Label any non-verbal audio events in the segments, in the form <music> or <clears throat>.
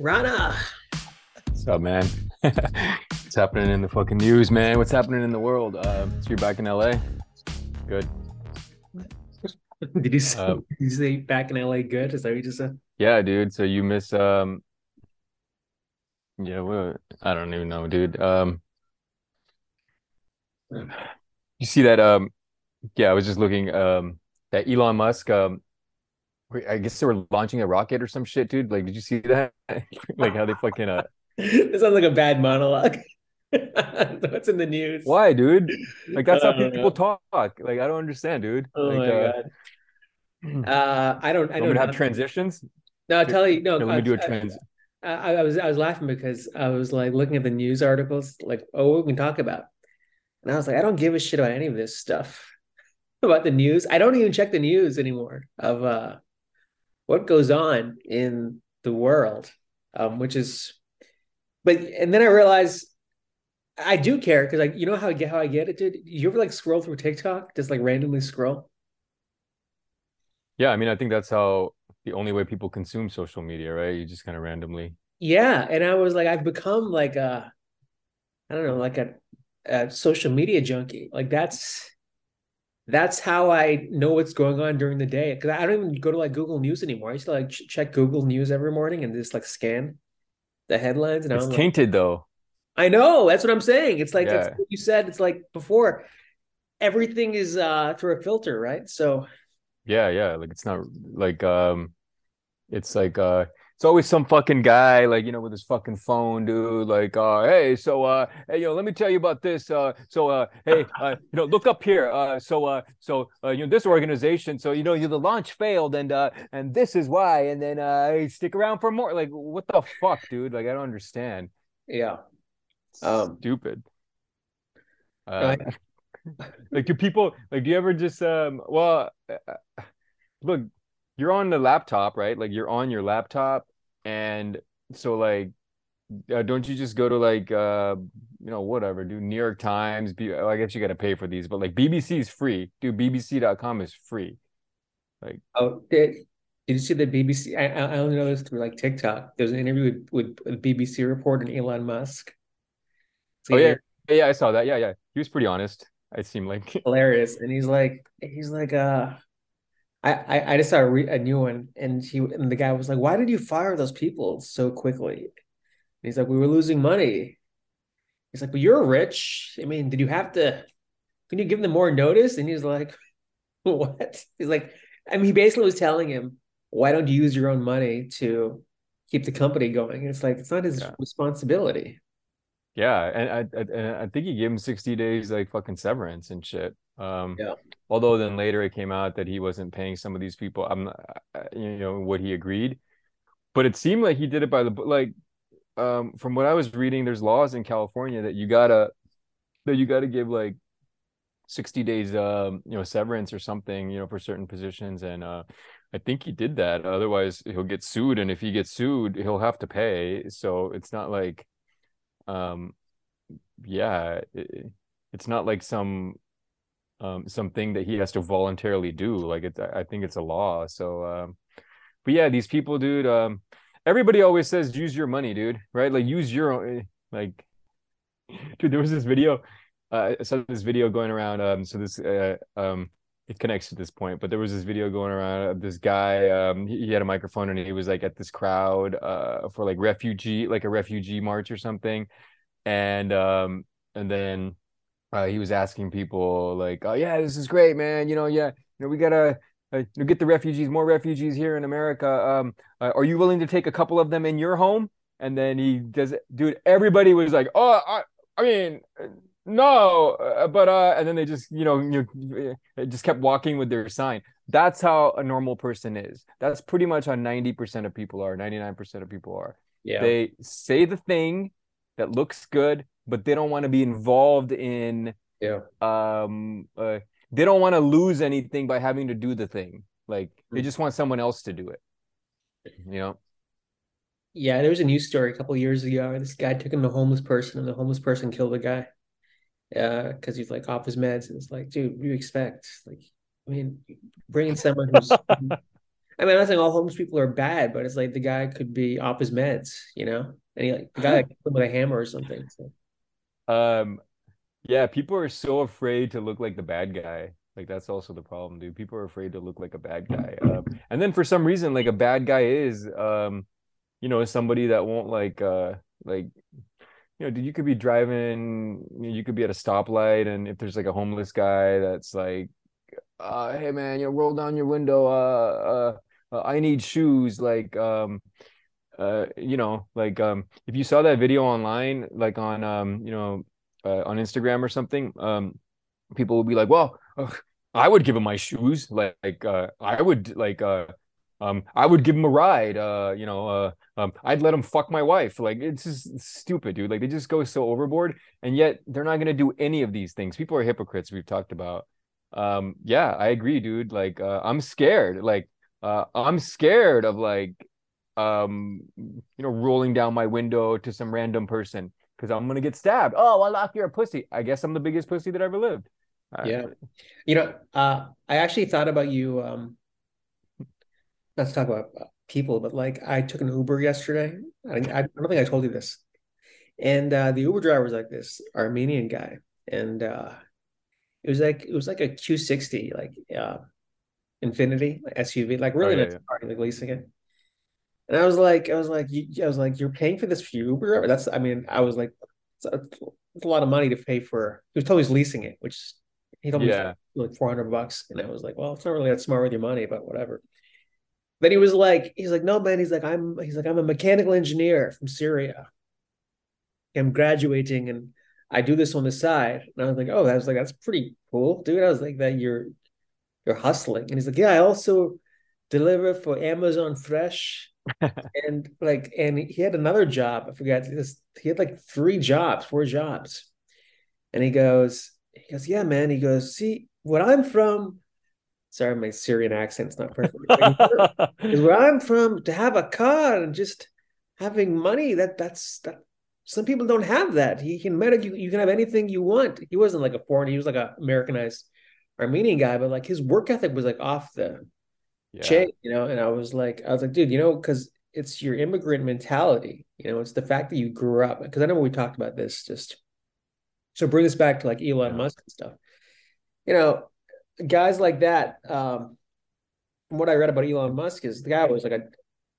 Rana. What's up, man? <laughs> What's happening in the fucking news, man? What's happening in the world? Uh, so you're back in LA? Good. Did you say, Uh, did you say back in LA good? Is that what you just said? Yeah, dude. So you miss um yeah, well, I don't even know, dude. Um you see that um yeah, I was just looking um that Elon Musk um I guess they were launching a rocket or some shit, dude. Like, did you see that? <laughs> Like how they fucking uh <laughs> This sounds like a bad monologue. <laughs> What's in the news? why, dude? Like that's how I people talk. Like I don't understand, dude. Oh Like my uh God. <clears throat> Uh, I don't. I don't have know. transitions? No, I'll tell you. No, Here, let me do a trans I, I was I was laughing because I was like looking at the news articles, like, oh, what we can talk about. And I was like, I don't give a shit about any of this stuff about the news. I don't even check the news anymore of uh what goes on in the world. Um, which is but and then I realized I do care because like you know how I get how I get it, dude. You ever like scroll through TikTok, just like randomly scroll? Yeah, I mean, I think that's how the only way people consume social media, right? You just kind of randomly. Yeah, and I was like, I've become like a, I don't know, like a, a social media junkie. Like that's that's how I know what's going on during the day. Because I don't even go to like Google News anymore. I used to like ch- check Google News every morning and just like scan the headlines. And It's I'm like, tainted though. I know that's what I'm saying. It's like it's Yeah. what you said. It's like before, everything is uh through a filter, right? So Yeah, yeah. Like it's not like um it's like uh it's always some fucking guy like you know with his fucking phone, dude. Like uh hey, so uh hey yo, let me tell you about this. Uh so uh hey, uh you know, look up here. Uh so uh so uh you know this organization, so you know you the launch failed and uh and this is why and then uh stick around for more. Like what the fuck, dude? Like I don't understand. yeah, Um, Stupid. Uh, <laughs> like do people like do you ever just um well uh, look you're on the laptop right like you're on your laptop and so like uh, don't you just go to like uh you know whatever do New York Times be I guess you got to pay for these but like BBC is free dude BBC.com is free like Oh, did, did you see the BBC? I, I only know this through like TikTok. There's an interview with, with BBC report and Elon Musk. Oh yeah yeah yeah, I saw that yeah yeah he was pretty honest it seemed like <laughs> hilarious. And he's like, he's like, uh, I, I, just saw a, re, a new one, and he and the guy was like, "Why did you fire those people so quickly?" And he's like, "We were losing money." He's like, "But you're rich. I mean, did you have to? Can you give them more notice?" And he's like, <laughs> "What?" He's like, I mean, he basically was telling him, "Why don't you use your own money to keep the company going?" And it's like it's not his Yeah. responsibility. Yeah, and I, I and I think he gave him 60 days like fucking severance and shit. Um, Yeah. although then later it came out that he wasn't paying some of these people, I'm not, uh, you know, what he agreed. But it seemed like he did it by the. Like, um, from what I was reading, there's laws in California that you gotta that you gotta give like 60 days, um, you know, severance or something, you know, for certain positions. And uh, I think he did that. Otherwise, he'll get sued, and if he gets sued, he'll have to pay. So it's not like um yeah it, it's not like some um something that he has to voluntarily do like it's i think it's a law so um but yeah these people dude um everybody always says use your money dude right? Like use your own like <laughs> dude there was this video uh, I saw this video going around um so this uh, um it connects to this point but there was this video going around this guy um he, he had a microphone and he was like at this crowd uh for like refugee like a refugee march or something and um and then uh, he was asking people like oh yeah this is great man. You know yeah you know we gotta uh, get the refugees more refugees here in America. Um uh, are you willing to take a couple of them in your home? And then he does it dude everybody was like oh I I mean no uh, but uh and then they just you know you just kept walking with their sign. That's how a normal person is. That's pretty much how 90% of people are 99% of people are. Yeah, they say the thing that looks good but they don't want to be involved in yeah, um uh, they don't want to lose anything by having to do the thing like they Mm. just want someone else to do it you know yeah. There was a news story a couple of years ago. This guy took in a homeless person, and the homeless person killed the guy. Uh, because he's like off his meds, and it's like, dude, what do you expect? Like, I mean, bringing someone who's <laughs> I mean, I'm not saying all homeless people are bad, but it's like the guy could be off his meds, you know, and he like the guy <laughs> like, with a hammer or something. So. Um, yeah, people are so afraid to look like the bad guy. Like that's also the problem, dude. People are afraid to look like a bad guy. Um, and then for some reason, like a bad guy is, um, you know, somebody that won't like, uh, like, you know, dude, you could be driving, you could be at a stoplight, and if there's like a homeless guy that's like, uh, hey man, you know, roll down your window. Uh, uh, uh I need shoes. Like, um, uh, you know, like, um, if you saw that video online, like on, um, you know, uh, on Instagram or something, um, people will be like, well, I would give him my shoes. Like, like uh, I would like, uh, um, I would give him a ride. Uh, you know, uh, um, I'd let him fuck my wife. Like, it's just stupid, dude. Like, they just go so overboard, and yet they're not gonna do any of these things. People are hypocrites. We've talked about. Um, yeah, I agree, dude. Like, uh, I'm scared. Like, uh, I'm scared of like, um, you know, rolling down my window to some random person because I'm gonna get stabbed. Oh, well, Lak you're a pussy. I guess I'm the biggest pussy that ever lived. Yeah. You know, uh, I actually thought about you. Um, not to talk about uh, people, but like I took an Uber yesterday. I, I don't think I told you this. And uh, the Uber driver was like this Armenian guy, and uh, it was like it was like a Q60, like uh, Infiniti like SUV, like really oh, yeah, nice yeah. car, like leasing it. And I was like, I was like, I was like, you're paying for this for Uber? That's, I mean, I was like, it's uh, a, it's a lot of money to pay for. He was totally leasing it, which he told me like 400 bucks. And I was like, well, it's not really that smart with your money, but whatever. Then he was like, he's like, no, man. He's like, I'm, he's like, I'm a mechanical engineer from Syria. I'm graduating and I do this on the side. And I was like, oh, that was like, that's pretty cool, dude. I was like, that you're, you're hustling. And he's like, yeah, I also deliver for Amazon Fresh. <laughs> and like, and he had another job. I forgot this. He had like three jobs, four jobs. And he goes, he goes, yeah, man. He goes, see, what I'm from, sorry, my Syrian accent's not perfect. is where I'm from to have a car and just having money. That that's that. Some people don't have that. He can medic you. You can have anything you want. He wasn't like a foreign. He was like a Americanized Armenian guy, but like his work ethic was like off the yeah. you know. And I was like, I was like, dude, you know, because it's your immigrant mentality. You know, it's the fact that you grew up. Because I know we talked about this just so bring this back to like Elon yeah. Musk and stuff. You know, guys like that. Um, from what I read about Elon Musk, is the guy was like a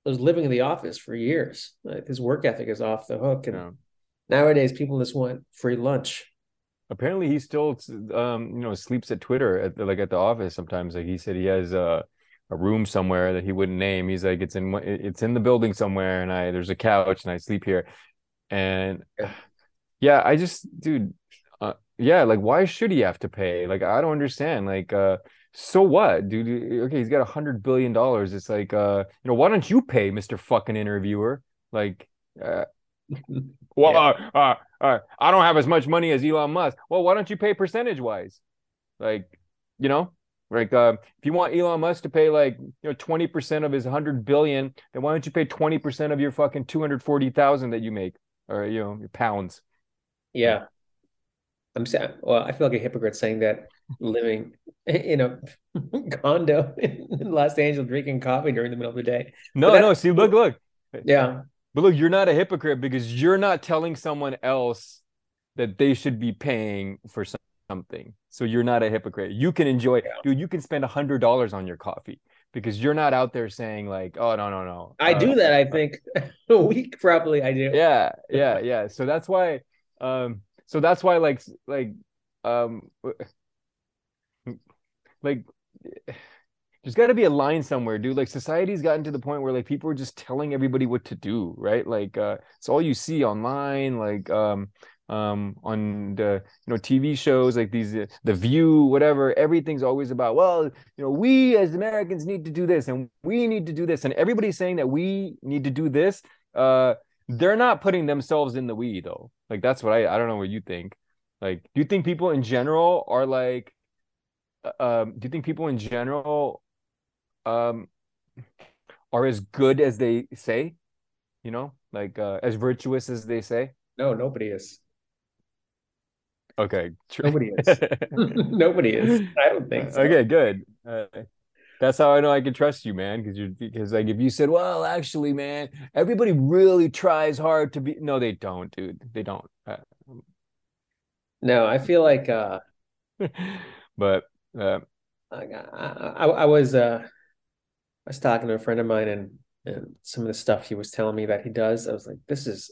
was living in the office for years. Like his work ethic is off the hook, and yeah. nowadays people just want free lunch. Apparently, he still, um, you know, sleeps at Twitter at like at the office sometimes. Like he said, he has a a room somewhere that he wouldn't name. He's like, it's in it's in the building somewhere, and I there's a couch, and I sleep here. And <sighs> yeah, I just, dude, uh, yeah, like why should he have to pay? Like I don't understand. Like uh so what, dude? Okay, he's got a hundred billion dollars. It's like uh, you know, why don't you pay, Mr. fucking interviewer? Like uh <laughs> well, yeah. uh, uh, uh, I don't have as much money as Elon Musk. Well, why don't you pay percentage wise? Like, you know, like uh, if you want Elon Musk to pay like you know 20% of his 100 billion, then why don't you pay 20% of your fucking 240,000 that you make or you know, your pounds? Yeah. I'm saying, well, I feel like a hypocrite saying that living <laughs> in a <laughs> condo in Los Angeles drinking coffee during the middle of the day. No, no, see, look, look. Yeah. But look, you're not a hypocrite because you're not telling someone else that they should be paying for something. So you're not a hypocrite. You can enjoy, yeah. dude, you can spend a hundred dollars on your coffee because you're not out there saying like, oh no, no, no. I uh, do that, I think. <laughs> a week probably I do. Yeah, <laughs> yeah, yeah. So that's why um so that's why like like um <sighs> like <sighs> there's got to be a line somewhere dude like society's gotten to the point where like people are just telling everybody what to do right like uh it's all you see online like um um on the you know tv shows like these uh, the view whatever everything's always about well you know we as americans need to do this and we need to do this and everybody's saying that we need to do this uh they're not putting themselves in the we though. Like that's what I I don't know what you think. Like, do you think people in general are like, uh, um, do you think people in general, um, are as good as they say? You know, like uh, as virtuous as they say. No, nobody is. Okay, true. nobody <laughs> is. <laughs> nobody is. I don't think so. Okay, good. Uh, that's how I know I can trust you, man. Because you because like if you said, well, actually, man, everybody really tries hard to be. No, they don't, dude. They don't. Uh, no, I feel like uh <laughs> but uh I, I, I was uh I was talking to a friend of mine and and some of the stuff he was telling me that he does, I was like, this is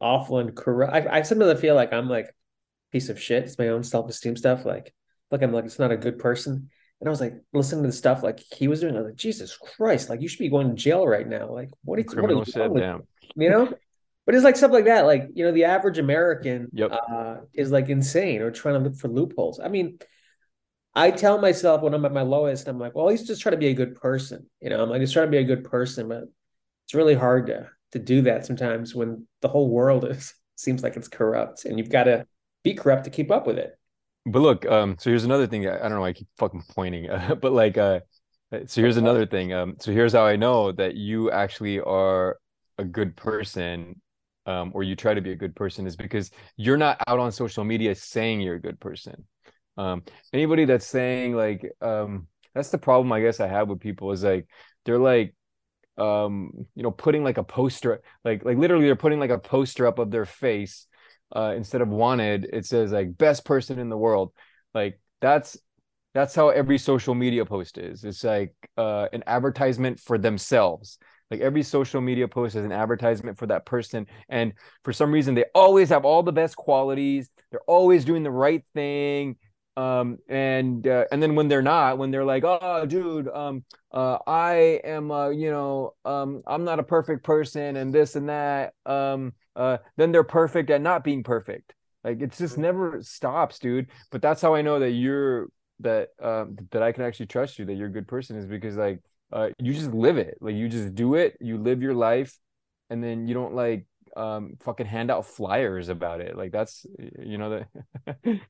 awful and corrupt. I, I sometimes feel like I'm like piece of shit. It's my own self esteem stuff. Like, like I'm like, it's not a good person. And I was like, listening to the stuff like he was doing. I was like, Jesus Christ, like you should be going to jail right now. Like, what are you, what. You know? but it's like stuff like that. Like, you know, the average American yep. uh, is like insane or trying to look for loopholes. I mean, I tell myself when I'm at my lowest, I'm like, well, he's just trying to be a good person. You know, I'm like, he's trying to be a good person, but it's really hard to to do that sometimes when the whole world is <laughs> seems like it's corrupt and you've got to be corrupt to keep up with it. But look, um, so here's another thing. I, don't know I keep fucking pointing, <laughs> but like, uh, so here's another thing. Um, so here's how I know that you actually are a good person, um, or you try to be a good person, is because you're not out on social media saying you're a good person. Um, anybody that's saying like, um, that's the problem I guess I have with people is like they're like um you know putting like a poster like like literally they're putting like a poster up of their face uh instead of wanted it says like best person in the world. Like that's that's how every social media post is. It's like uh an advertisement for themselves. Like every social media post is an advertisement for that person. And for some reason they always have all the best qualities. They're always doing the right thing um and uh, and then when they're not when they're like oh dude um uh i am uh you know um i'm not a perfect person and this and that um uh then they're perfect at not being perfect. Like it just never stops dude. But that's how i know that you're that um that i can actually trust you that you're a good person is because like uh you just live it. Like you just do it you live your life and then you don't like um fucking hand out flyers about it. Like that's you know that <laughs>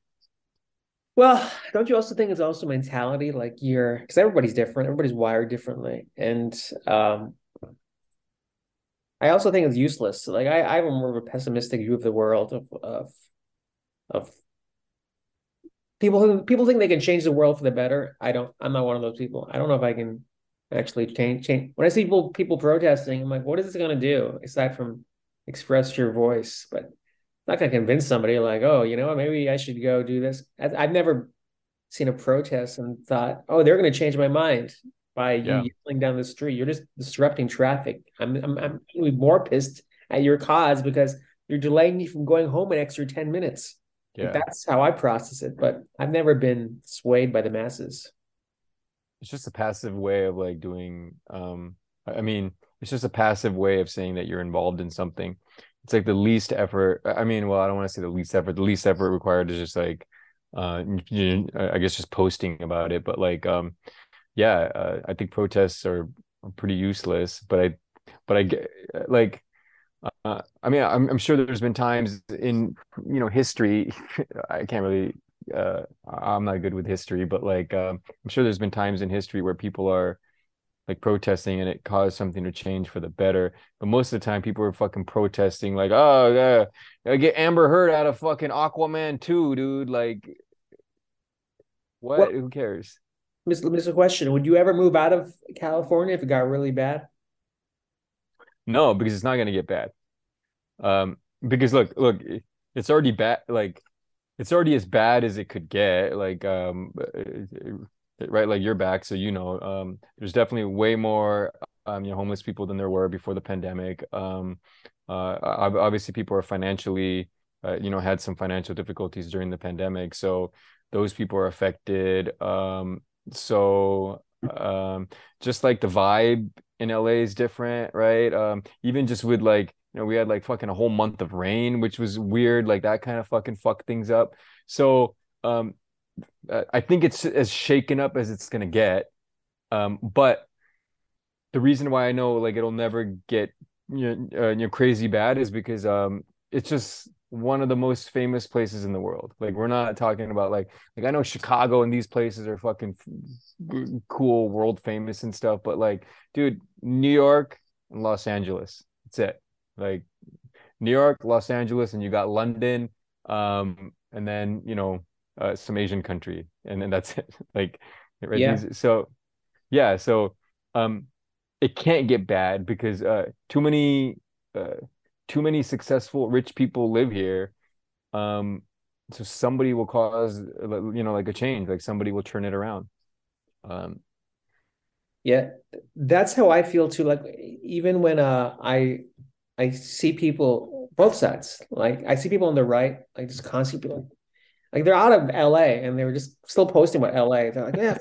Well, don't you also think it's also mentality? Like you're because everybody's different, everybody's wired differently, and um, I also think it's useless. Like I, I have a more of a pessimistic view of the world of of of people who people think they can change the world for the better. I don't. I'm not one of those people. I don't know if I can actually change change. When I see people people protesting, I'm like, what is this going to do aside from express your voice? But not going to convince somebody like, oh, you know maybe I should go do this. I've never seen a protest and thought, oh, they're going to change my mind by yeah. you yelling down the street. You're just disrupting traffic. I'm I'm I'm more pissed at your cause because you're delaying me from going home an extra 10 minutes. Yeah. That's how I process it, but I've never been swayed by the masses. It's just a passive way of like doing um I mean, it's just a passive way of saying that you're involved in something it's like the least effort. I mean, well, I don't want to say the least effort. The least effort required is just like, uh, I guess just posting about it. But like, um, yeah, uh, I think protests are, pretty useless. But I, but I get like, uh, I mean, I'm, I'm sure there's been times in you know history. <laughs> I can't really. Uh, I'm not good with history, but like, um, I'm sure there's been times in history where people are like protesting and it caused something to change for the better. But most of the time, people were fucking protesting, like, oh, yeah, get Amber Heard out of fucking Aquaman 2, dude. Like, what? what? Who cares? Miss, miss a question. Would you ever move out of California if it got really bad? No, because it's not going to get bad. Um, because look, look, it's already bad. Like, it's already as bad as it could get. Like, um, right like you're back so you know um, there's definitely way more um, you know homeless people than there were before the pandemic um, uh, obviously people are financially uh, you know had some financial difficulties during the pandemic so those people are affected um, so um, just like the vibe in LA is different right? Um, even just with like you know we had like fucking a whole month of rain which was weird like that kind of fucking fucked things up so um uh, I think it's as shaken up as it's gonna get. Um, but the reason why I know like it'll never get you know, uh, you know crazy bad is because um, it's just one of the most famous places in the world. Like we're not talking about like like I know Chicago and these places are fucking f- cool, world famous and stuff, but like dude, New York and Los Angeles. That's it. Like New York, Los Angeles, and you got London, um, and then you know uh, some Asian country, and then that's <laughs> it. like, right? Yeah. So, yeah, so um it can't get bad because uh too many uh too many successful rich people live here. Um so somebody will cause you know like a change, like somebody will turn it around. Um yeah, that's how I feel too. Like even when uh I I see people both sides. Like I see people on the right, like just constantly like, like they're out of LA and they were just still posting about LA. They're like, yeah,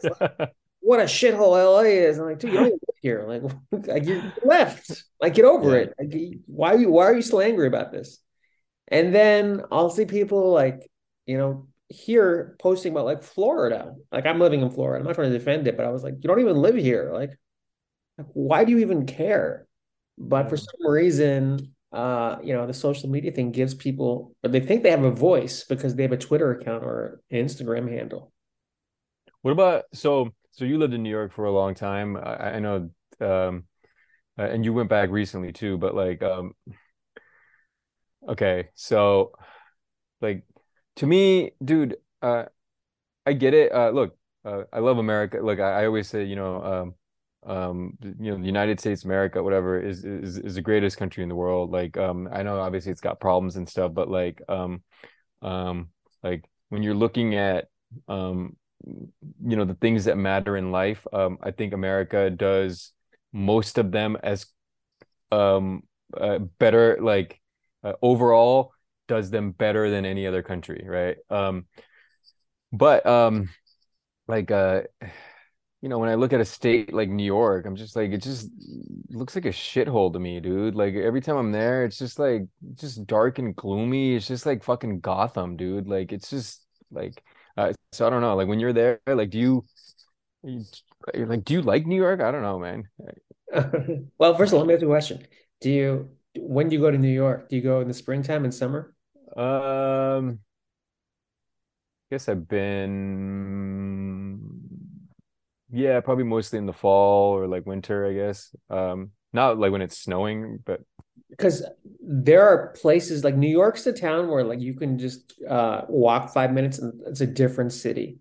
what a shithole LA is. I'm like, dude, you don't live here. Like, <laughs> like you left. Like, get over yeah. it. Like, why are you why are you still angry about this? And then I'll see people like, you know, here posting about like Florida. Like I'm living in Florida. I'm not trying to defend it, but I was like, you don't even live here. Like, like why do you even care? But for some reason, uh, you know, the social media thing gives people, but they think they have a voice because they have a Twitter account or an Instagram handle. What about so? So you lived in New York for a long time. I, I know, um, uh, and you went back recently too. But like, um, okay, so like to me, dude, uh, I get it. Uh, look, uh, I love America. Look, I, I always say, you know, um, um you know the united states america whatever is is is the greatest country in the world. Like um i know obviously it's got problems and stuff but like um um like when you're looking at um you know the things that matter in life um i think america does most of them as um uh, better like uh, overall does them better than any other country right? Um but um like uh you know, when I look at a state like New York, I'm just like, it just looks like a shithole to me, dude. Like every time I'm there, it's just like just dark and gloomy. It's just like fucking Gotham, dude. Like it's just like, uh, so I don't know. Like when you're there, like, do you, you like, do you like New York? I don't know, man. <laughs> well, first of all, let me ask you a question. Do you, when do you go to New York? Do you go in the springtime and summer? Um, I guess I've been yeah, probably mostly in the fall or like winter, I guess. Um, not like when it's snowing, but because there are places like New York's a town where like you can just uh walk five minutes and it's a different city.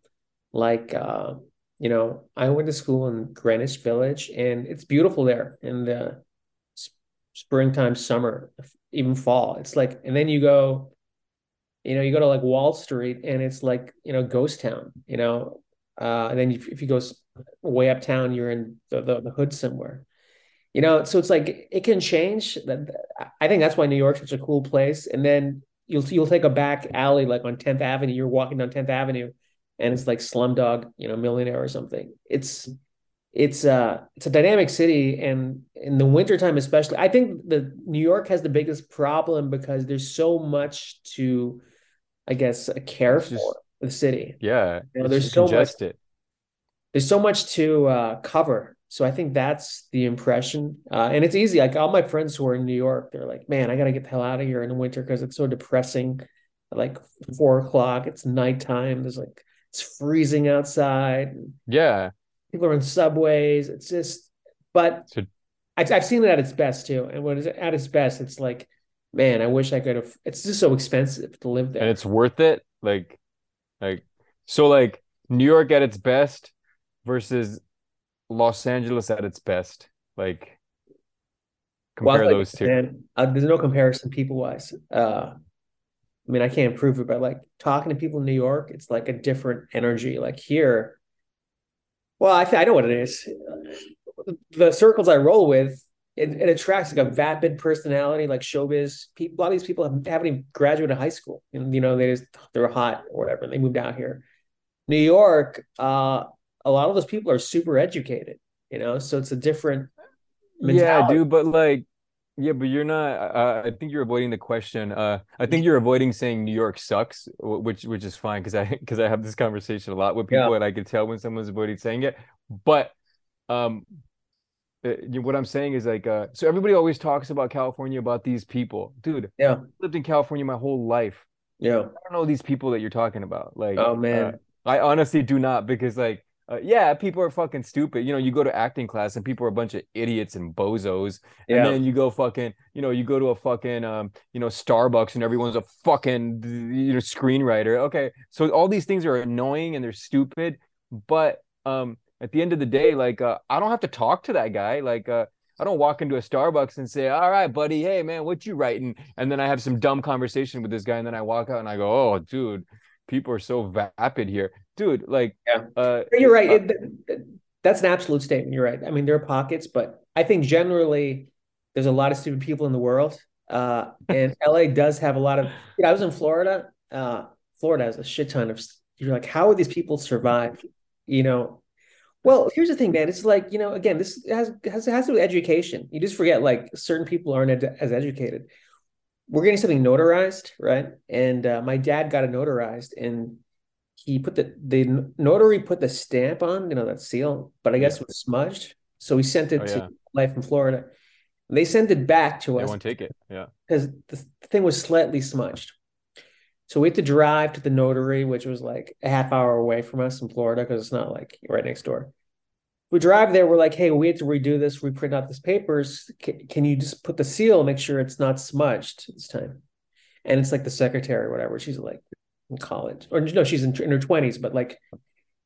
Like uh, you know, I went to school in Greenwich Village and it's beautiful there in the springtime, summer, even fall. It's like, and then you go, you know, you go to like Wall Street and it's like, you know, ghost town, you know, uh, and then if, if you go way uptown, you're in the, the, the hood somewhere. You know, so it's like it can change. I think that's why New York's such a cool place. And then you'll you'll take a back alley like on 10th Avenue. You're walking down 10th Avenue, and it's like Slumdog, you know, Millionaire or something. It's it's uh it's a dynamic city, and in the wintertime especially, I think the New York has the biggest problem because there's so much to, I guess, care for the city. Yeah, you know, there's so much. It there's so much to uh, cover. So I think that's the impression. Uh, and it's easy. Like all my friends who are in New York, they're like, man, I got to get the hell out of here in the winter because it's so depressing. Like four o'clock, it's nighttime. There's like, it's freezing outside. Yeah. People are in subways. It's just, but so, I've, I've seen it at its best too. And when it's at its best, it's like, man, I wish I could have, it's just so expensive to live there. And it's worth it. Like, like, so like New York at its best versus Los Angeles at its best? Like compare well, like, those two. Man, uh, there's no comparison people wise. Uh, I mean, I can't prove it, but like talking to people in New York, it's like a different energy. Like here, well, I th- I know what it is. The circles I roll with, it, it attracts like a vapid personality, like showbiz. People, a lot of these people haven't, haven't even graduated high school, and you know they just they're hot or whatever. They moved out here. New York, uh, a lot of those people are super educated, you know, so it's a different mentality. Yeah, dude, but like yeah, but you're not. Uh, I think you're avoiding the question. Uh, I think you're avoiding saying New York sucks, which which is fine because I because I have this conversation a lot with people, yeah. and I can tell when someone's avoiding saying it. But um, uh, what I'm saying is like, uh, so everybody always talks about California about these people, dude. Yeah, I lived in California my whole life. Yeah, I don't know these people that you're talking about. Like, oh man, uh, I honestly do not because like uh, yeah, people are fucking stupid. You know, you go to acting class and people are a bunch of idiots and bozos. Yeah. And then you go fucking, you know, you go to a fucking, um, you know, Starbucks and everyone's a fucking, you know, screenwriter. Okay, so all these things are annoying and they're stupid, but um, at the end of the day, like uh, I don't have to talk to that guy. Like uh, I don't walk into a Starbucks and say, "All right, buddy, hey man, what you writing?" And then I have some dumb conversation with this guy, and then I walk out and I go, "Oh, dude, people are so vapid here, dude." Like, Yeah. uh, You're right. uh, It, that's an absolute statement. You're right. I mean, there are pockets, but I think generally there's a lot of stupid people in the world. Uh, and <laughs> LA does have a lot of. You know, I was in Florida. Uh, Florida has a shit ton of. You're like, how would these people survive? You know, well, here's the thing, man. It's like, you know, again, this has has has to do with education. You just forget like certain people aren't ed as educated. We're getting something notarized, right? And uh, my dad got it notarized, and he put the the notary put the stamp on, you know, that seal, but I guess Yeah. it was smudged. So we sent it Oh, to yeah. Life in Florida. And they sent it back to they us won't take it. Yeah. because the thing was slightly smudged. So we had to drive to the notary, which was like a half hour away from us in Florida because it's not like right next door. We drive there, we're like, hey, we had to redo this, reprint out this papers. Can, can you just put the seal, make sure it's not smudged this time? And it's like the secretary or whatever. She's like in college, or no, she's in, in her 20s, but like,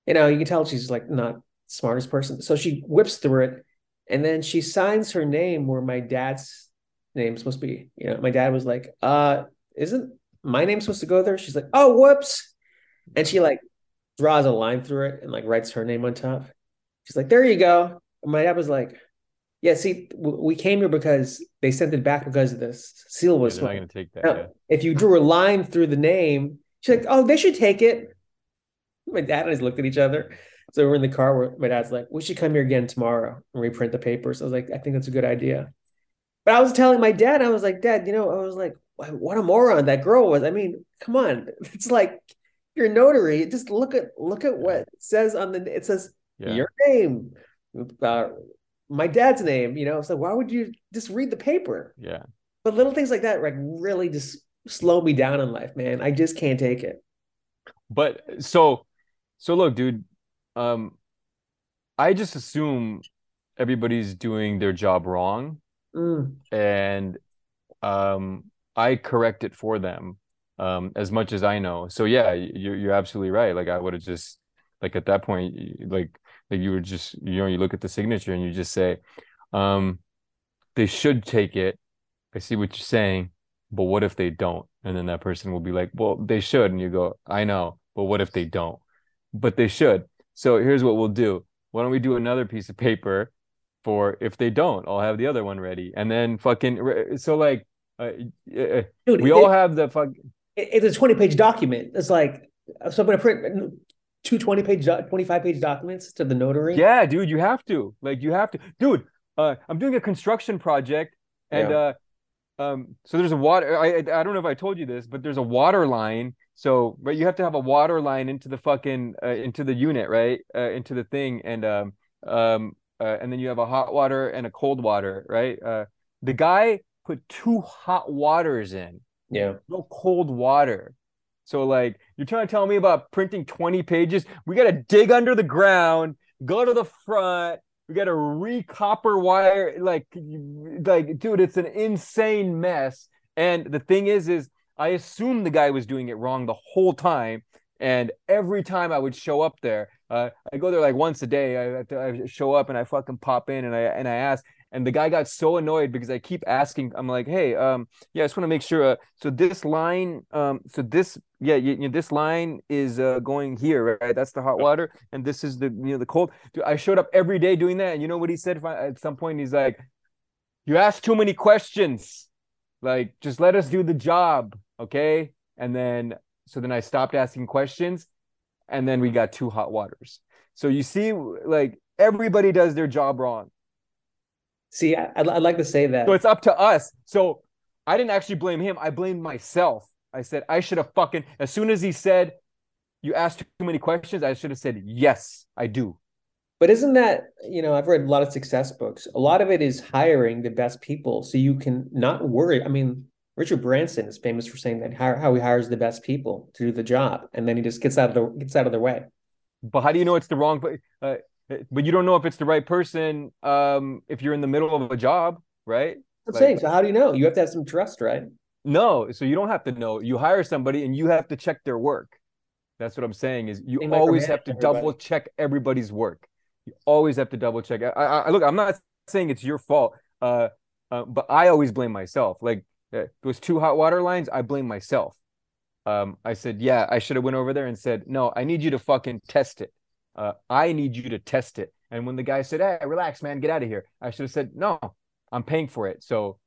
you know, you can tell she's like not smartest person. So she whips through it and then she signs her name where my dad's name is supposed to be. You know, my dad was like, uh, isn't my name supposed to go there? She's like, oh, whoops. And she like draws a line through it and like writes her name on top. She's like, there you go. And my dad was like, yeah, see, we came here because they sent it back because the seal was they're not gonna take that. Now, Yeah. if you drew a line through the name, she's like, oh, they should take it. My dad and I just looked at each other. So we're in the car where my dad's like, we should come here again tomorrow and reprint the papers. I was like, I think that's a good idea. But I was telling my dad, I was like, Dad, you know, I was like, what a moron that girl was. I mean, come on. <laughs> It's like you're notary. Just look at look at what it says on the it says Yeah. your name, uh, my dad's name, you know. So why would you just read the paper? Yeah. But little things like that like really just slow me down in life, man. I just can't take it. But so so look, dude, um I just assume everybody's doing their job wrong Mm, and um I correct it for them um as much as I know. So yeah, you're you're absolutely right. Like I would have just like at that point like like you would just you know you look at the signature and you just say um they should take it. I see what you're saying, but what if they don't? And then that person will be like, "Well, they should." And you go, "I know, but what if they don't?" But they should. So here's what we'll do. Why don't we do another piece of paper for if they don't? I'll have the other one ready. And then fucking so like uh, uh, dude, we it- all have the fuck it- it's a 20 page document. It's like so I'm gonna print two 20 page 25 page documents to the notary. Yeah, dude, you have to. Like you have to. Dude, uh I'm doing a construction project and Yeah. uh um so there's a water I I I don't know if I told you this, but there's a water line. So, but you have to have a water line into the fucking uh, into the unit, right? Uh, into the thing and um um uh, and then you have a hot water and a cold water, right? Uh the guy put two hot waters in Yeah. no cold water. So like you're trying to tell me about printing 20 pages? We got to dig under the ground, go to the front. We got to re-copper wire like like dude, it's an insane mess. And the thing is is I assumed the guy was doing it wrong the whole time. And every time I would show up there, uh, I go there like once a day. I, I show up and I fucking pop in and I and I ask, and the guy got so annoyed because I keep asking. I'm like, hey, um, yeah, I just want to make sure. Uh, so this line, um, so this, yeah, you, you, this line is uh, going here, right? That's the hot water, and this is the you know the cold. Dude, I showed up every day doing that, and you know what he said at some point? He's like, "You ask too many questions. Like, just let us do the job, okay?" And then, so then I stopped asking questions, and then we got two hot waters. So you see, like everybody does their job wrong. See, I, I'd, I'd like to say that. So it's up to us. So I didn't actually blame him. I blamed myself. I said I should have fucking as soon as he said you asked too many questions, I should have said yes, I do. But isn't that, you know, I've read a lot of success books. A lot of it is hiring the best people so you can not worry. I mean, Richard Branson is famous for saying that how, how he hires the best people to do the job and then he just gets out of the gets out of their way. But how do you know it's the wrong uh, but you don't know if it's the right person um if you're in the middle of a job, right? I'm Like- saying, so how do you know? You have to have some trust, right? No, so you don't have to know. You hire somebody and you have to check their work. That's what I'm saying is you always have to everybody. double check everybody's work. you always have to double check. I, I look, I'm not saying it's your fault, uh, uh, but I always blame myself. Like uh, those two hot water lines, I blame myself. Um, I said, yeah, I should have went over there and said, no, I need you to fucking test it. Uh, I need you to test it. And when the guy said, hey, relax, man, get out of here, I should have said, no, I'm paying for it. So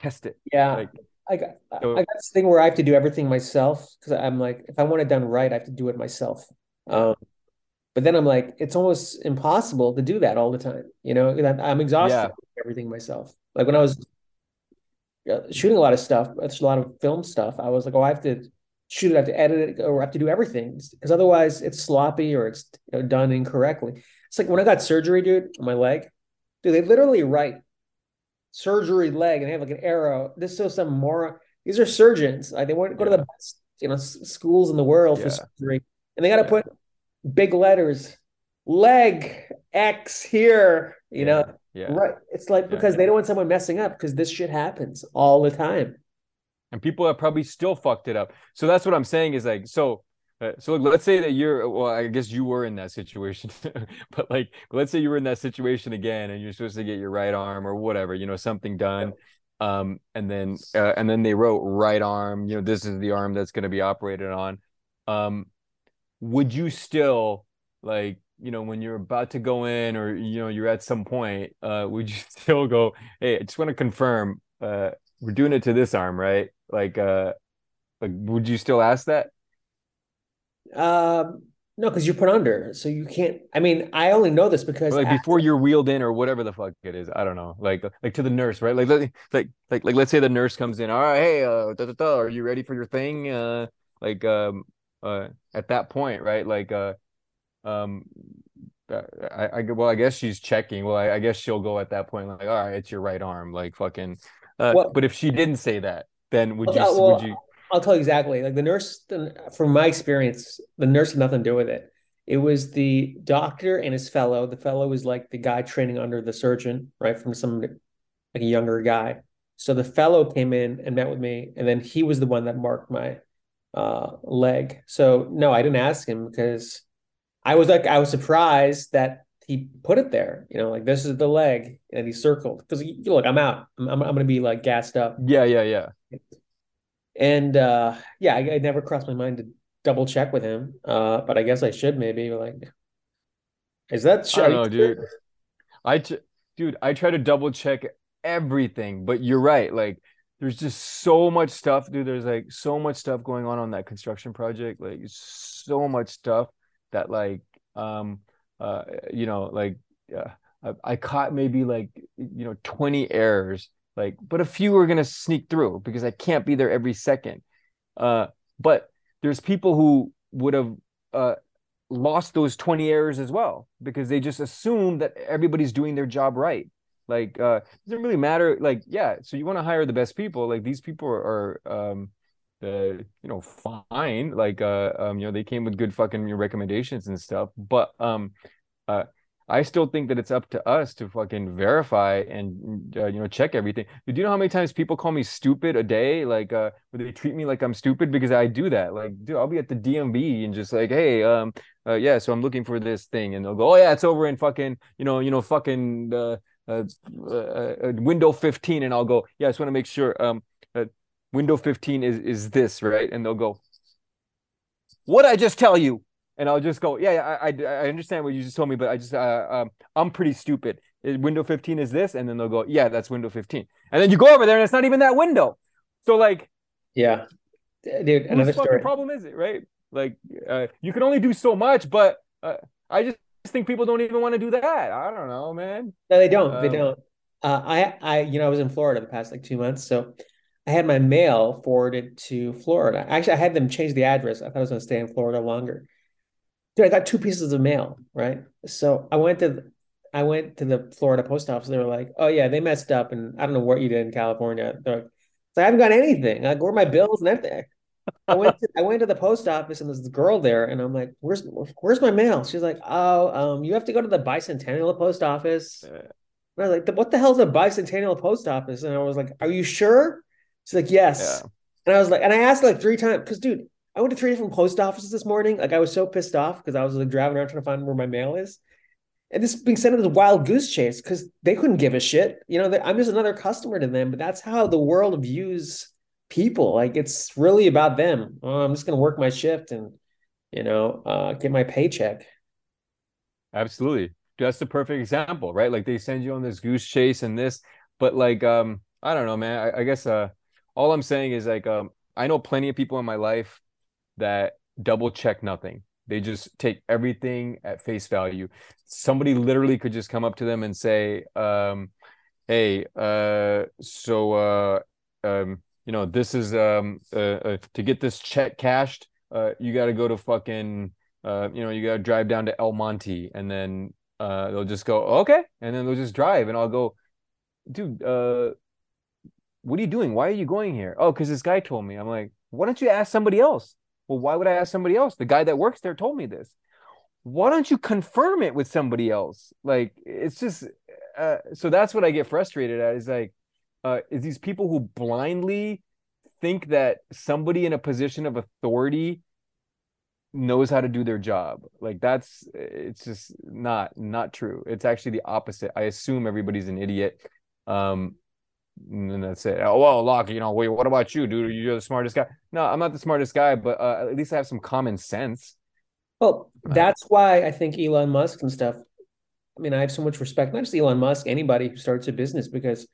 test it. Yeah. Like, I got, so, I got this thing where I have to do everything myself because I'm like, if I want it done right, I have to do it myself. Um, but then I'm like, it's almost impossible to do that all the time. You know, I'm exhausted yeah. everything myself. Like when I was shooting a lot of stuff, a lot of film stuff, I was like, oh, I have to shoot it, I have to edit it, or I have to do everything because otherwise it's sloppy or it's you know, done incorrectly. It's like when I got surgery, dude, on my leg, dude, they literally write surgery leg and they have like an arrow. This is so some more. These are surgeons. Like they want to go yeah. to the best, you know, schools in the world yeah. for surgery, and they got to yeah. put big letters, leg X here. You know, yeah. Right. It's like because they don't want someone messing up because this shit happens all the time. And people have probably still fucked it up. So that's what I'm saying is like, so, uh, so let's say that you're, well, I guess you were in that situation, <laughs> but like, let's say you were in that situation again and you're supposed to get your right arm or whatever, you know, something done. Um, and then, uh, and then they wrote right arm, you know, this is the arm that's going to be operated on. Um, would you still like you know when you're about to go in or you know you're at some point uh would <laughs> you still go hey i just want to confirm uh we're doing it to this arm right like uh like would you still ask that um no because you're put under so you can't i mean i only know this because like after... before you're wheeled in or whatever the fuck it is i don't know like like to the nurse right like like like like, like let's say the nurse comes in all right hey uh da, da, da, are you ready for your thing uh like um uh at that point right like uh um I, I well, I guess she's checking. Well, I, I, guess she'll go at that point, like, all right, it's your right arm, like fucking. Uh, well, but if she didn't say that, then would you? Well, would you? I'll tell you exactly. Like the nurse, from my experience, the nurse had nothing to do with it. It was the doctor and his fellow. The fellow was like the guy training under the surgeon, right? From some like a younger guy. So the fellow came in and met with me, and then he was the one that marked my uh, leg. So no, I didn't ask him because I was like, I was surprised that he put it there. You know, like this is the leg, and he circled because look, I'm out. I'm, I'm, I'm gonna be like gassed up. Yeah, yeah, yeah. And uh, yeah, I, I never crossed my mind to double check with him. Uh, but I guess I should maybe like. Is that? I don't know, dude. I, dude, I try to double check everything, but you're right. Like, there's just so much stuff, dude. There's like so much stuff going on on that construction project. Like, so much stuff that like um uh you know like uh, I, I caught maybe like you know 20 errors like but a few are going to sneak through because I can't be there every second uh but there's people who would have uh lost those 20 errors as well because they just assume that everybody's doing their job right like uh doesn't really matter like yeah so you want to hire the best people like these people are, are um uh, you know, fine. Like, uh, um, you know, they came with good fucking recommendations and stuff. But, um, uh, I still think that it's up to us to fucking verify and uh, you know check everything. Do you know how many times people call me stupid a day? Like, uh, they treat me like I'm stupid because I do that. Like, dude, I'll be at the DMV and just like, hey, um, uh, yeah, so I'm looking for this thing, and they'll go, oh yeah, it's over in fucking, you know, you know, fucking uh, uh, uh, uh window 15, and I'll go, yeah, I just want to make sure, um, window 15 is is this right and they'll go what i just tell you and i'll just go yeah, yeah I, I understand what you just told me but i just uh, um, i'm pretty stupid. Window 15 is this? And then they'll go yeah that's window 15 and then you go over there and it's not even that window. So like yeah. Dude another story. problem is it right? Like uh, you can only do so much but uh, i just think people don't even want to do that. I don't know man. No they don't. Um, they don't. Uh, i i you know i was in florida the past like two months so I had my mail forwarded to Florida. Actually, I had them change the address. I thought I was going to stay in Florida longer. Dude, I got two pieces of mail, right? So I went to I went to the Florida post office. They were like, "Oh yeah, they messed up, and I don't know what you did in California." They're like, so I haven't got anything. Like, where are my bills and everything? I went to, I went to the post office and there's this girl there, and I'm like, "Where's where's my mail?" She's like, "Oh, um, you have to go to the Bicentennial Post Office." And I was like, "What the hell's a Bicentennial Post Office?" And I was like, "Are you sure?" She's like, yes. Yeah. And I was like, and I asked like three times because, dude, I went to three different post offices this morning. Like, I was so pissed off because I was like driving around trying to find where my mail is. and this being sent into the wild goose chase because they couldn't give a shit. You know, I'm just another customer to them, but that's how the world views people. Like it's really about them. Oh, I'm just going to work my shift and, you know, uh, get my paycheck. Absolutely. That's the perfect example, right? Like they send you on this goose chase and this, but like, um, I don't know, man. I, I guess, uh, all I'm saying is like, um, I know plenty of people in my life that double check nothing. They just take everything at face value. Somebody literally could just come up to them and say, um, "Hey, uh, so uh, um, you know, this is um, uh, uh, to get this check cashed. Uh, you got to go to fucking, uh, you know, you got to drive down to El Monte, and then they'll just go, okay, and then they'll just drive, and I'll go, dude, what are you doing? Why are you going here? Oh, because this guy told me. I'm like, why don't you ask somebody else? Well, why would I ask somebody else? The guy that works there told me this. Why don't you confirm it with somebody else? Like, it's just, uh, so that's what I get frustrated at is like, uh, is these people who blindly think that somebody in a position of authority knows how to do their job like that's it's just not not true it's actually the opposite i assume everybody's an idiot um and that's it. Oh well, Lak, you know, wait, what about you, dude? You're the smartest guy. No, I'm not the smartest guy, but uh, at least I have some common sense. Well, that's why I think Elon Musk and stuff. I mean, I have so much respect, not just Elon Musk, anybody who starts a business, because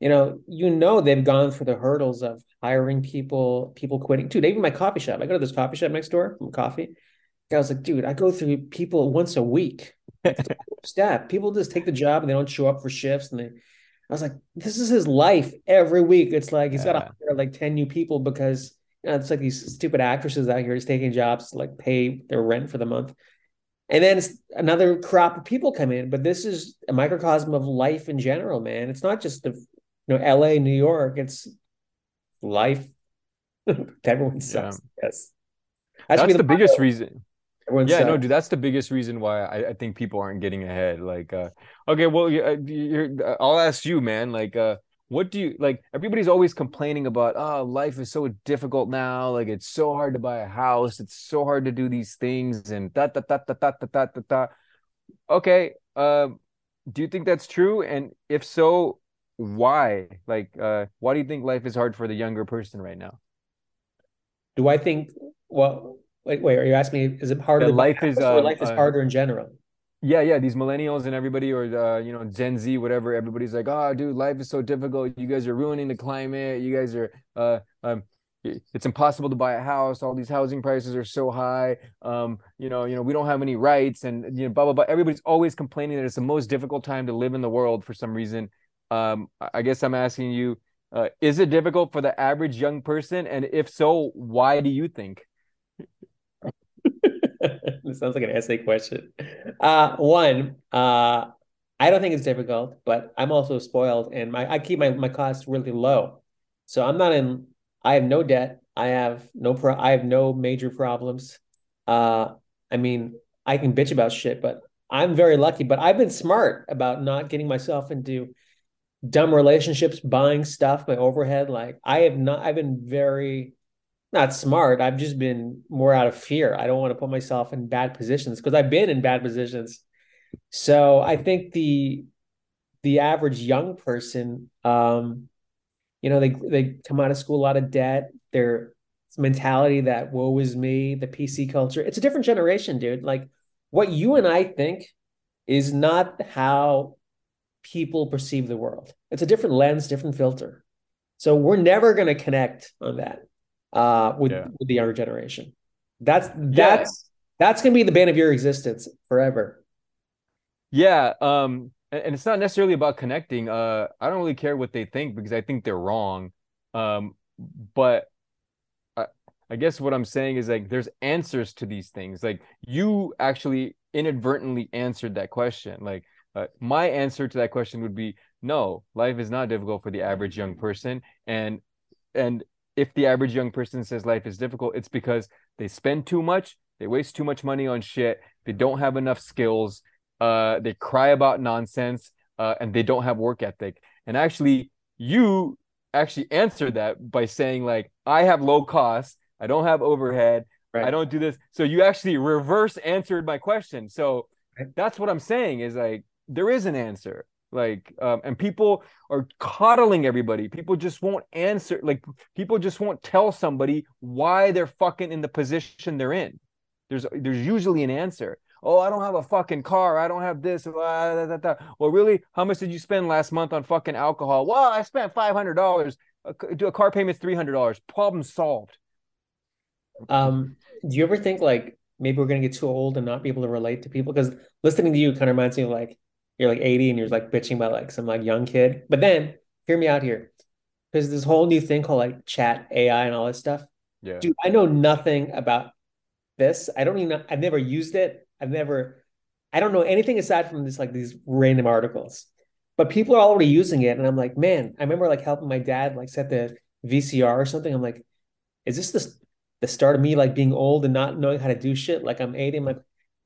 you know, you know, they've gone through the hurdles of hiring people, people quitting. Dude, even my coffee shop. I go to this coffee shop next door from coffee. I was like, dude, I go through people once a week. <laughs> Step. People just take the job and they don't show up for shifts and they I was like, this is his life every week. It's like he's yeah. got to hire like 10 new people because you know, it's like these stupid actresses out here just taking jobs to like pay their rent for the month. And then it's another crop of people come in. But this is a microcosm of life in general, man. It's not just the you know, LA, New York, it's life. <laughs> Everyone sucks. Yeah. Yes. That's, That's the, the biggest reason. Everyone's yeah, no, dude, that's the biggest reason why I, I think people aren't getting ahead. Like, uh, okay, well, uh, uh, I'll ask you, man. Like, uh, what do you like? Everybody's always complaining about, oh, life is so difficult now. Like, it's so hard to buy a house. It's so hard to do these things, and da da da da da da da da. da. Okay, uh, do you think that's true? And if so, why? Like, uh, why do you think life is hard for the younger person right now? Do I think? Well, Wait, wait, are you asking me? Is it harder? life is uh, life is uh, harder in general. Yeah, yeah. These millennials and everybody, or uh, you know, Gen Z, whatever. Everybody's like, "Oh, dude, life is so difficult. You guys are ruining the climate. You guys are, uh, um, it's impossible to buy a house. All these housing prices are so high. Um, you know, you know, we don't have any rights, and you know, blah blah blah. Everybody's always complaining that it's the most difficult time to live in the world for some reason. Um, I guess I'm asking you, uh, is it difficult for the average young person? And if so, why do you think? <laughs> this sounds like an essay question. Uh, one, uh, I don't think it's difficult, but I'm also spoiled, and my I keep my my costs really low, so I'm not in. I have no debt. I have no pro. I have no major problems. Uh, I mean, I can bitch about shit, but I'm very lucky. But I've been smart about not getting myself into dumb relationships, buying stuff, my overhead. Like I have not. I've been very not smart. I've just been more out of fear. I don't want to put myself in bad positions because I've been in bad positions. So I think the the average young person, um, you know, they they come out of school a lot of debt. Their mentality that woe is me, the PC culture. It's a different generation, dude. Like what you and I think is not how people perceive the world. It's a different lens, different filter. So we're never going to connect on that uh, with, yeah. with the younger generation. That's that's yeah. that's gonna be the bane of your existence forever. Yeah, um, and, and, it's not necessarily about connecting. Uh, I don't really care what they think because I think they're wrong. Um, but I, I guess what I'm saying is like there's answers to these things. Like you actually inadvertently answered that question. Like uh, my answer to that question would be no. Life is not difficult for the average young person, and and if the average young person says life is difficult, it's because they spend too much, they waste too much money on shit, they don't have enough skills, uh, they cry about nonsense, uh, and they don't have work ethic. And actually, you actually answer that by saying like, I have low cost, I don't have overhead, right. I don't do this. So you actually reverse answered my question. So that's what I'm saying is like there is an answer. Like, um, and people are coddling everybody. People just won't answer. Like, people just won't tell somebody why they're fucking in the position they're in. There's there's usually an answer. Oh, I don't have a fucking car. I don't have this. Blah, blah, blah, well, really, how much did you spend last month on fucking alcohol? Well, I spent five hundred dollars. Do a car payment's three hundred dollars. Problem solved. Um, do you ever think like maybe we're gonna get too old and not be able to relate to people? Because listening to you kind of reminds me of like you're like 80 and you're like bitching about like some like young kid. But then hear me out here. Because this whole new thing called like chat AI and all this stuff. Yeah. Dude, I know nothing about this. I don't even know, I've never used it. I've never I don't know anything aside from this like these random articles. But people are already using it. And I'm like, man, I remember like helping my dad like set the VCR or something. I'm like, is this the, the start of me like being old and not knowing how to do shit? Like I'm 80. I'm like,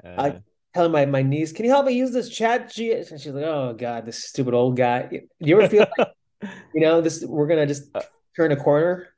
uh, I telling my, my niece, can you help me use this chat? And she's like, oh God, this stupid old guy. You ever feel like, <laughs> you know, this, we're going to just uh, turn a corner?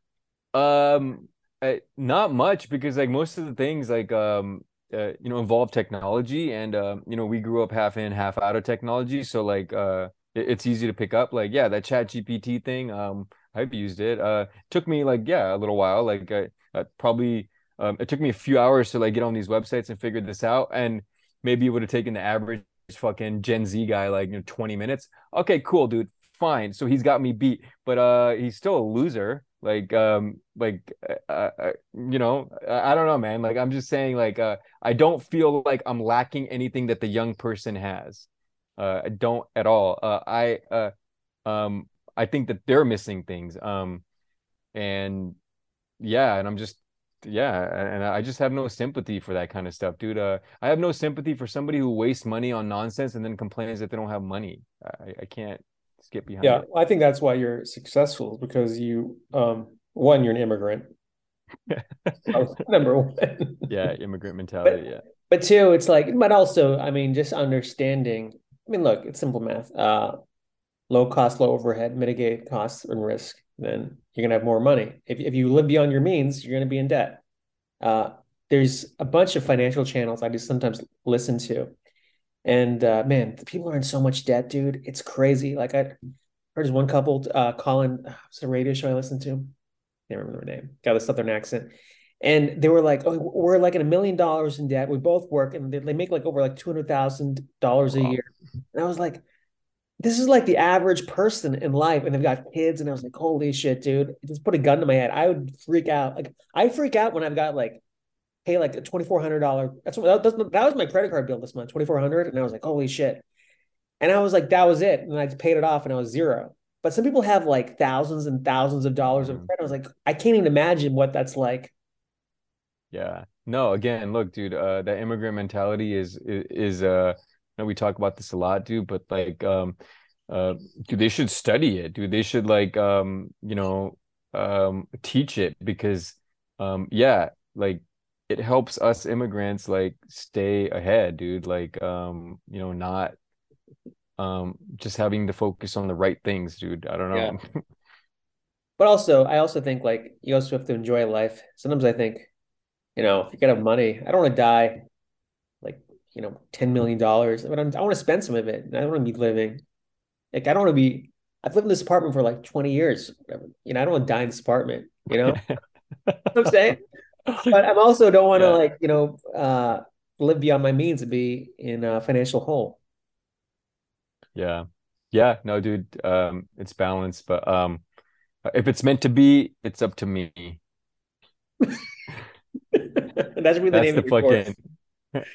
Um, I, not much because like most of the things like, um, uh, you know, involve technology and, um, you know, we grew up half in, half out of technology. So like, uh, it, it's easy to pick up like, yeah, that chat GPT thing, um, I've used it. Uh, took me like, yeah, a little while, like, I, I probably, um, it took me a few hours to like get on these websites and figure this out. And, maybe it would have taken the average fucking Gen Z guy like you know 20 minutes. Okay, cool, dude. Fine. So he's got me beat, but uh he's still a loser. Like um like uh, uh, you know, I, I don't know, man. Like I'm just saying like uh I don't feel like I'm lacking anything that the young person has. Uh I don't at all. Uh I uh um I think that they're missing things. Um and yeah, and I'm just yeah and i just have no sympathy for that kind of stuff dude uh, i have no sympathy for somebody who wastes money on nonsense and then complains that they don't have money i, I can't skip behind yeah it. i think that's why you're successful because you um one you're an immigrant. <laughs> <laughs> Number one. Yeah immigrant mentality but, yeah. but two it's like but also i mean just understanding i mean look it's simple math uh low cost low overhead mitigate costs and risk then you're going to have more money. If, if you live beyond your means, you're going to be in debt. Uh, there's a bunch of financial channels I just sometimes listen to. And uh, man, people are in so much debt, dude. It's crazy. Like I heard one couple, uh, Colin, what's the radio show I listened to? Can't remember their name. Got a southern accent. And they were like, "Oh, we're like in a million dollars in debt. We both work, and they, they make like over like two hundred thousand dollars a year." And I was like, this is like the average person in life and they've got kids and i was like holy shit dude just put a gun to my head. I would freak out like i freak out when i've got like pay like a $2400 that's what that, that was my credit card bill this month 2400 and i was like holy shit. And i was like that was it and i paid it off and i was zero. But some people have like thousands and thousands of dollars of mm. credit i was like i can't even imagine what that's like. Yeah. No again look dude uh that immigrant mentality is is, is uh know we talk about this a lot, dude, but like um uh dude, they should study it, dude. They should like um, you know, um teach it because um yeah, like it helps us immigrants like stay ahead, dude. Like um, you know, not um just having to focus on the right things, dude. I don't know. Yeah. <laughs> but also I also think like you also have to enjoy life. Sometimes I think, you know, if you got have money, I don't want to die you know, $10 million, but I'm, i want to spend some of it. I don't want to be living. Like, I don't want to be, I've lived in this apartment for like 20 years. You know, I don't want to die in this apartment, you know <laughs> I'm saying? <laughs> But I'm also don't want to yeah. like, you know, uh, live beyond my means and be in a financial hole. Yeah. Yeah. No, dude. Um, it's balanced, but um, if it's meant to be, it's up to me. <laughs> that should be the That's name the of the fucking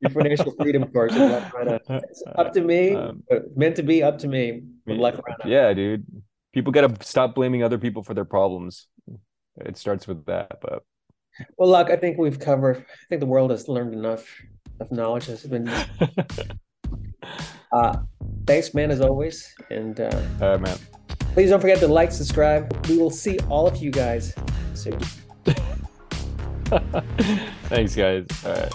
your financial freedom course <laughs> It's up to me, um, meant to be up to me. Yeah, dude. People got to stop blaming other people for their problems. It starts with that, but well, look, I think we've covered. I think the world has learned enough. of knowledge has been. <laughs> uh, thanks, man, as always, and uh, all right, man. Please don't forget to like, subscribe. We will see all of you guys soon. <laughs> Thanks, guys. All right.